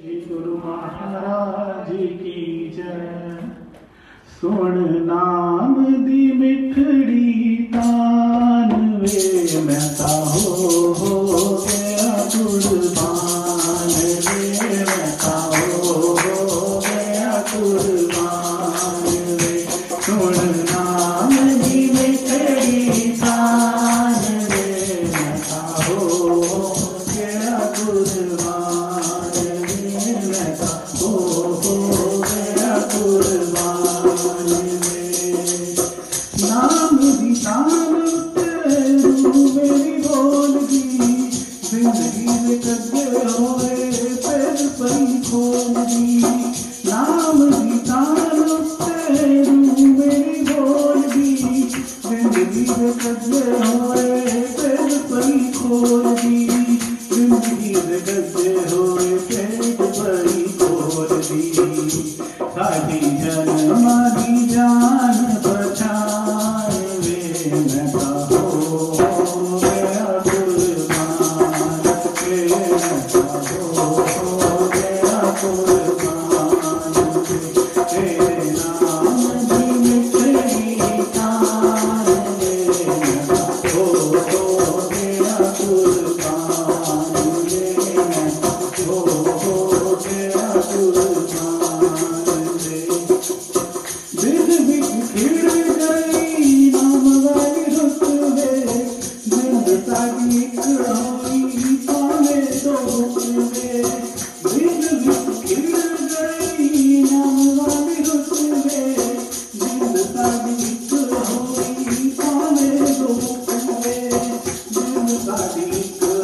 श्री गुरु महाराज की जय सुन नाम दी मिठड़ी तान वे मैं ताहो हो गया कुर्बान। वे मैं ताहो हो गया कुर्बान वे सुन नाम दी मिठड़ी तान वे मैं ताहो हो गया कुर्बान वे गिर गए होए पेट बड़ी बोल दी साधी जा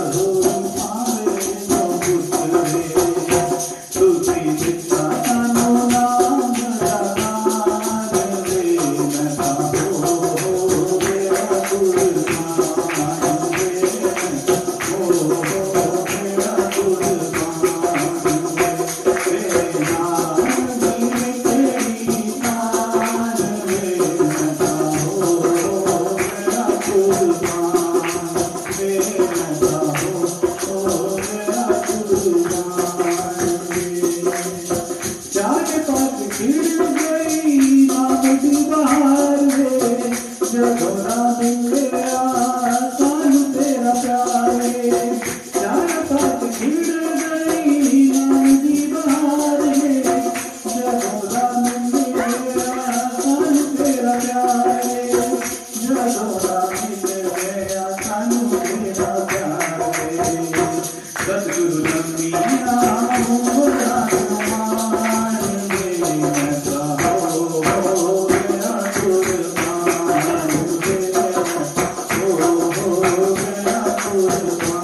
Brasil. खिल गई नाम की बहार है जब ना दिन Gracias.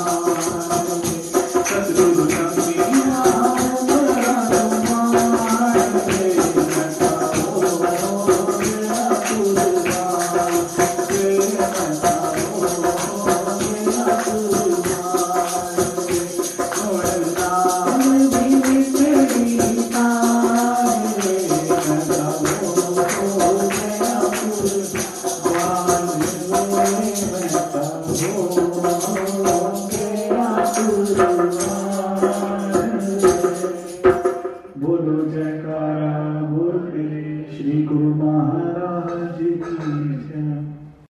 Yeah.